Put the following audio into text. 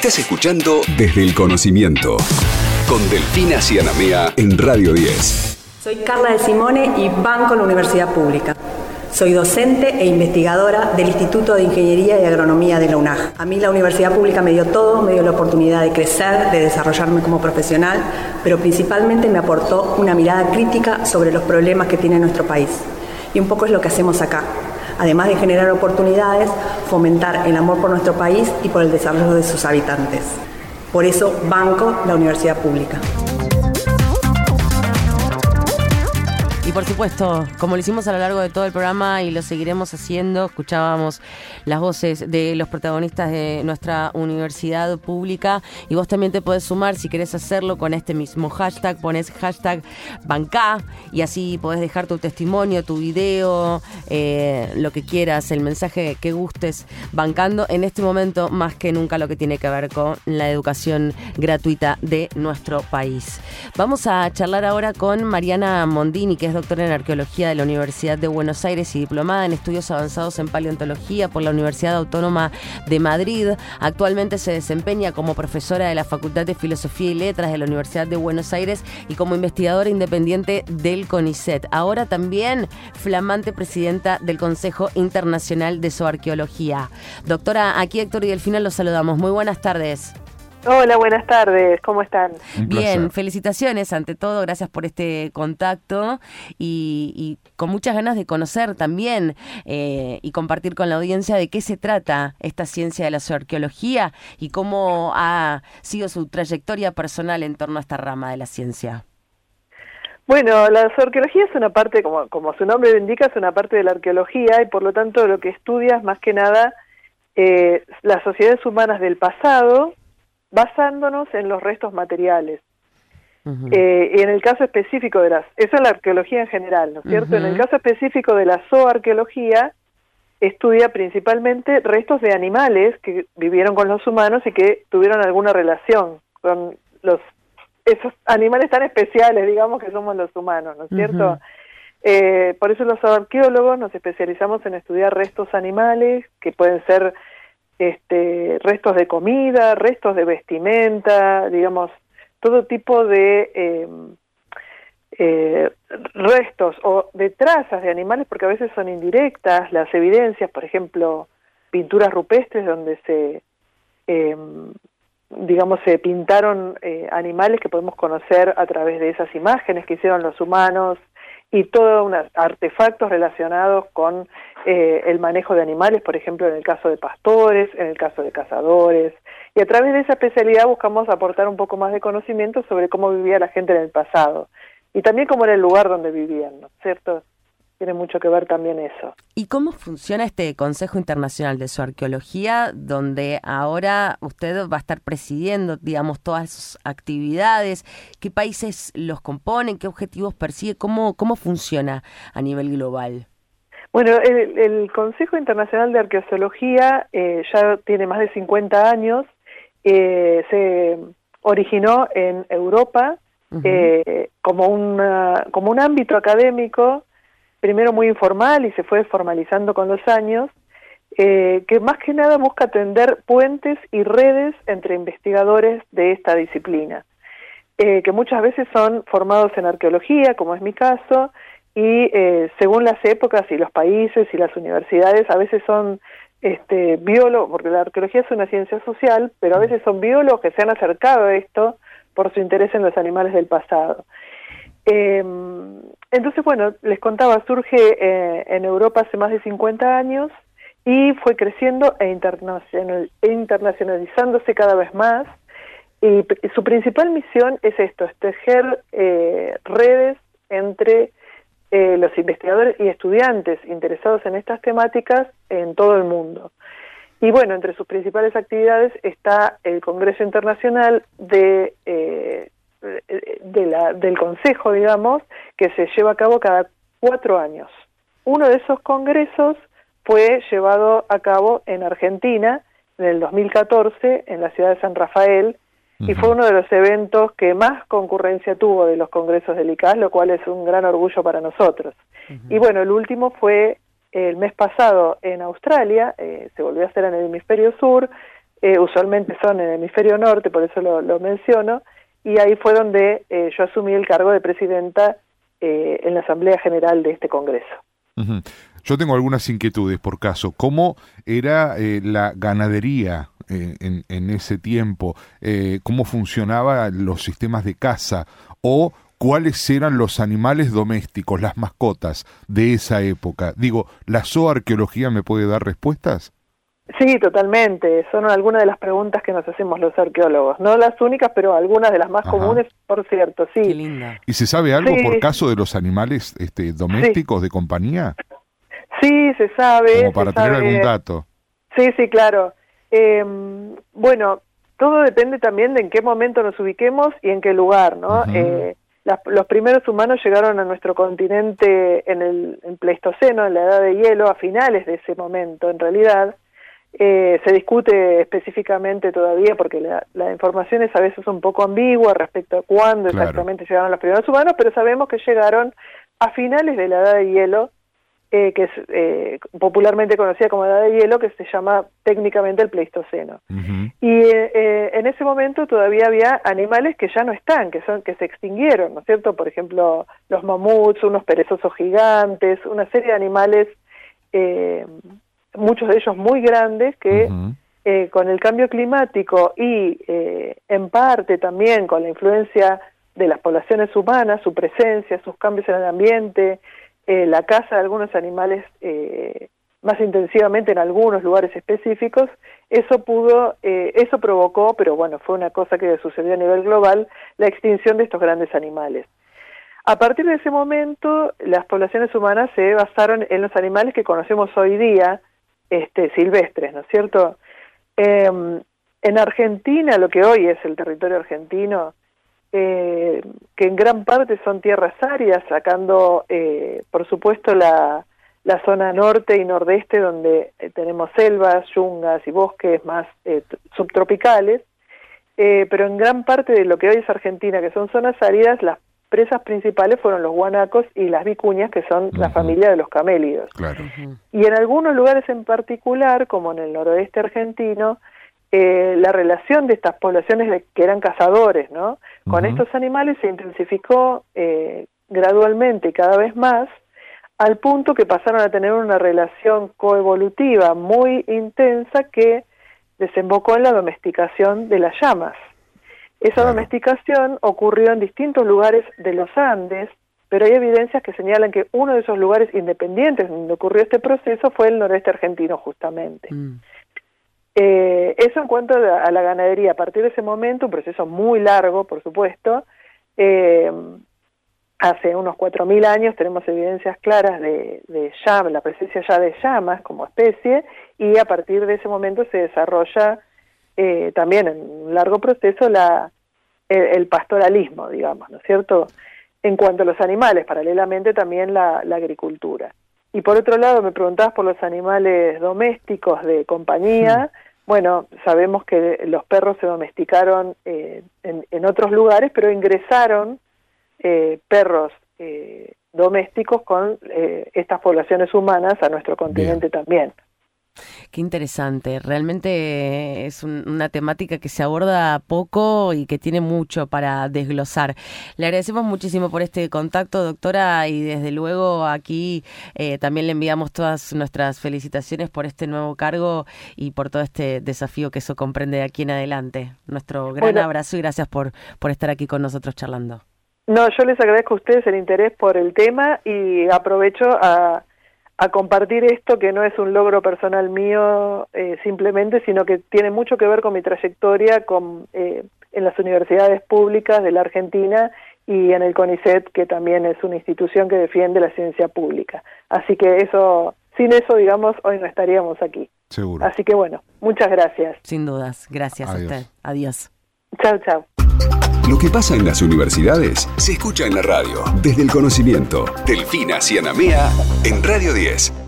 Estás escuchando Desde el Conocimiento con Delfina Cianamea en Radio 10. Soy Carla de Simone y banco en la Universidad Pública. Soy docente e investigadora del Instituto de Ingeniería y Agronomía de la UNAG. A mí la universidad pública me dio todo, me dio la oportunidad de crecer, de desarrollarme como profesional, pero principalmente me aportó una mirada crítica sobre los problemas que tiene nuestro país. Y un poco es lo que hacemos acá. Además de generar oportunidades, fomentar el amor por nuestro país y por el desarrollo de sus habitantes. Por eso banco la universidad pública. Y por supuesto, como lo hicimos a lo largo de todo el programa y lo seguiremos haciendo, escuchábamos las voces de los protagonistas de nuestra universidad pública y vos también te podés sumar si querés hacerlo con este mismo hashtag, pones hashtag banca y así podés dejar tu testimonio, tu video, eh, lo que quieras, el mensaje que gustes, bancando en este momento más que nunca lo que tiene que ver con la educación gratuita de nuestro país. Vamos a charlar ahora con Mariana Mondini, que es doctora en arqueología de la Universidad de Buenos Aires y diplomada en estudios avanzados en paleontología por la Universidad Autónoma de Madrid. Actualmente se desempeña como profesora de la Facultad de Filosofía y Letras de la Universidad de Buenos Aires y como investigadora independiente del CONICET. Ahora también flamante presidenta del Consejo Internacional de Zoarqueología. Doctora, aquí Héctor y Delfina los saludamos. Muy buenas tardes. Hola, buenas tardes, ¿cómo están? Bien, felicitaciones ante todo, gracias por este contacto y, con muchas ganas de conocer también eh, y compartir con la audiencia de qué se trata esta ciencia de la zoarqueología y cómo ha sido su trayectoria personal en torno a esta rama de la ciencia. Bueno, la zoarqueología es una parte, como, como su nombre indica, es una parte de la arqueología y por lo tanto lo que estudia es más que nada eh, las sociedades humanas del pasado basándonos en los restos materiales. Eh, y en el caso específico de las, eso es la arqueología en general, ¿no es cierto? En el caso específico de la zooarqueología, estudia principalmente restos de animales que vivieron con los humanos y que tuvieron alguna relación con los esos animales tan especiales, digamos, que somos los humanos, ¿no es cierto? Eh, por eso los arqueólogos nos especializamos en estudiar restos animales, que pueden ser este, restos de comida, restos de vestimenta, digamos, todo tipo de em, eh, restos o de trazas de animales, porque a veces son indirectas, las evidencias, por ejemplo, pinturas rupestres donde se, em, digamos, se pintaron eh, animales que podemos conocer a través de esas imágenes que hicieron los humanos, y todos unos artefactos relacionados con eh, el manejo de animales, por ejemplo, en el caso de pastores, en el caso de cazadores. Y a través de esa especialidad buscamos aportar un poco más de conocimiento sobre cómo vivía la gente en el pasado y también cómo era el lugar donde vivían, ¿no es cierto? Tiene mucho que ver también eso. ¿Y cómo funciona este Consejo Internacional de Arqueología, donde ahora usted va a estar presidiendo, digamos, todas sus actividades? ¿Qué países los componen? ¿Qué objetivos persigue? ¿Cómo, cómo funciona a nivel global? Bueno, el, Consejo Internacional de Arqueología eh, ya tiene más de 50 años. Eh, se originó en Europa eh, como, una, como un ámbito académico primero muy informal y se fue formalizando con los años, eh, que más que nada busca tender puentes y redes entre investigadores de esta disciplina, eh, que muchas veces son formados en arqueología, como es mi caso, y eh, según las épocas y los países y las universidades, a veces son este, biólogos, porque la arqueología es una ciencia social, pero a veces son biólogos que se han acercado a esto por su interés en los animales del pasado. Eh, entonces, bueno, les contaba, surge eh, en Europa hace más de 50 años y fue creciendo e, internacionalizándose cada vez más. Y, su principal misión es esto, es tejer eh, redes entre eh, los investigadores y estudiantes interesados en estas temáticas en todo el mundo. Y bueno, entre sus principales actividades está el Congreso Internacional de de la, del Consejo, digamos, que se lleva a cabo cada cuatro años. Uno de esos congresos fue llevado a cabo en Argentina en el 2014 en la ciudad de San Rafael y fue uno de los eventos que más concurrencia tuvo de los congresos del ICAS, lo cual es un gran orgullo para nosotros. Y bueno, el último fue el mes pasado en Australia, eh, se volvió a hacer en el hemisferio sur, eh, usualmente son en el hemisferio norte, por eso lo, menciono, y ahí fue donde eh, yo asumí el cargo de presidenta eh, en la Asamblea General de este Congreso. Yo tengo algunas inquietudes por caso. ¿Cómo era la ganadería en, en, ese tiempo? ¿Cómo funcionaban los sistemas de caza? ¿O cuáles eran los animales domésticos, las mascotas de esa época? Digo, ¿la zooarqueología me puede dar respuestas? Sí, totalmente. Son algunas de las preguntas que nos hacemos los arqueólogos. No las únicas, pero algunas de las más comunes, por cierto, sí. Qué linda. ¿Y se sabe algo por caso de los animales este, domésticos de compañía? Sí, se sabe. Como para tener algún dato. Sí, sí, claro. Eh, bueno, todo depende también de en qué momento nos ubiquemos y en qué lugar, ¿no? eh, los primeros humanos llegaron a nuestro continente en el Pleistoceno, en la Edad de Hielo, a finales de ese momento, en realidad. Eh, se discute específicamente todavía porque la, información es a veces un poco ambigua respecto a cuándo exactamente llegaron los primeros humanos, pero sabemos que llegaron a finales de la Edad de Hielo eh, que es eh, popularmente conocida como edad de hielo, que se llama técnicamente el Pleistoceno. Y eh, en ese momento todavía había animales que ya no están, que son que se extinguieron, ¿no es cierto? Por ejemplo, los mamuts, unos perezosos gigantes, una serie de animales, muchos de ellos muy grandes, que con el cambio climático y en parte también con la influencia de las poblaciones humanas, su presencia, sus cambios en el ambiente, eh, la caza de algunos animales eh, más intensivamente en algunos lugares específicos, eso pudo, eh, eso provocó, pero bueno, fue una cosa que sucedió a nivel global, la extinción de estos grandes animales. A partir de ese momento, las poblaciones humanas se basaron en los animales que conocemos hoy día, este, silvestres, ¿no es cierto? Em, en Argentina, lo que hoy es el territorio argentino, eh, que en gran parte son tierras áridas, sacando, eh, por supuesto, la, la, zona norte y nordeste, donde eh, tenemos selvas, yungas y bosques más eh, subtropicales, pero en gran parte de lo que hoy es Argentina, que son zonas áridas, las presas principales fueron los guanacos y las vicuñas, que son la familia de los camélidos. Y en algunos lugares en particular, como en el noroeste argentino, eh, la relación de estas poblaciones de, que eran cazadores, ¿no? Con estos animales se intensificó eh, gradualmente y cada vez más, al punto que pasaron a tener una relación coevolutiva muy intensa que desembocó en la domesticación de las llamas. Esa domesticación ocurrió en distintos lugares de los Andes, pero hay evidencias que señalan que uno de esos lugares independientes donde ocurrió este proceso fue el noreste argentino justamente. Mm. Eh, eso en cuanto a la ganadería, a partir de ese momento, un proceso muy largo, por supuesto, eh, hace unos 4.000 años tenemos evidencias claras de, de la presencia ya de llamas como especie, y a partir de ese momento se desarrolla eh, también en un largo proceso la, el, pastoralismo, digamos, ¿no es cierto? En cuanto a los animales, paralelamente también la, la agricultura. Y por otro lado, me preguntabas por los animales domésticos de compañía. Bueno, sabemos que los perros se domesticaron eh, en, otros lugares, pero ingresaron eh, perros eh, domésticos con estas poblaciones humanas a nuestro continente también. Qué interesante. Realmente es una temática que se aborda poco y que tiene mucho para desglosar. Le agradecemos muchísimo por este contacto, doctora, y desde luego aquí eh, también le enviamos todas nuestras felicitaciones por este nuevo cargo y por todo este desafío que eso comprende de aquí en adelante. Nuestro gran abrazo y gracias por, por estar aquí con nosotros charlando. No, yo les agradezco a ustedes el interés por el tema y aprovecho a a compartir esto que no es un logro personal mío eh, simplemente, sino que tiene mucho que ver con mi trayectoria con, eh, en las universidades públicas de la Argentina y en el CONICET, que también es una institución que defiende la ciencia pública. Así que eso, sin eso, digamos, hoy no estaríamos aquí. Seguro. Así que bueno, muchas gracias. Sin dudas, gracias a usted. Adiós. Chao, chao. Lo que pasa en las universidades se escucha en la radio. Desde el conocimiento. Delfina Cianamea en Radio 10.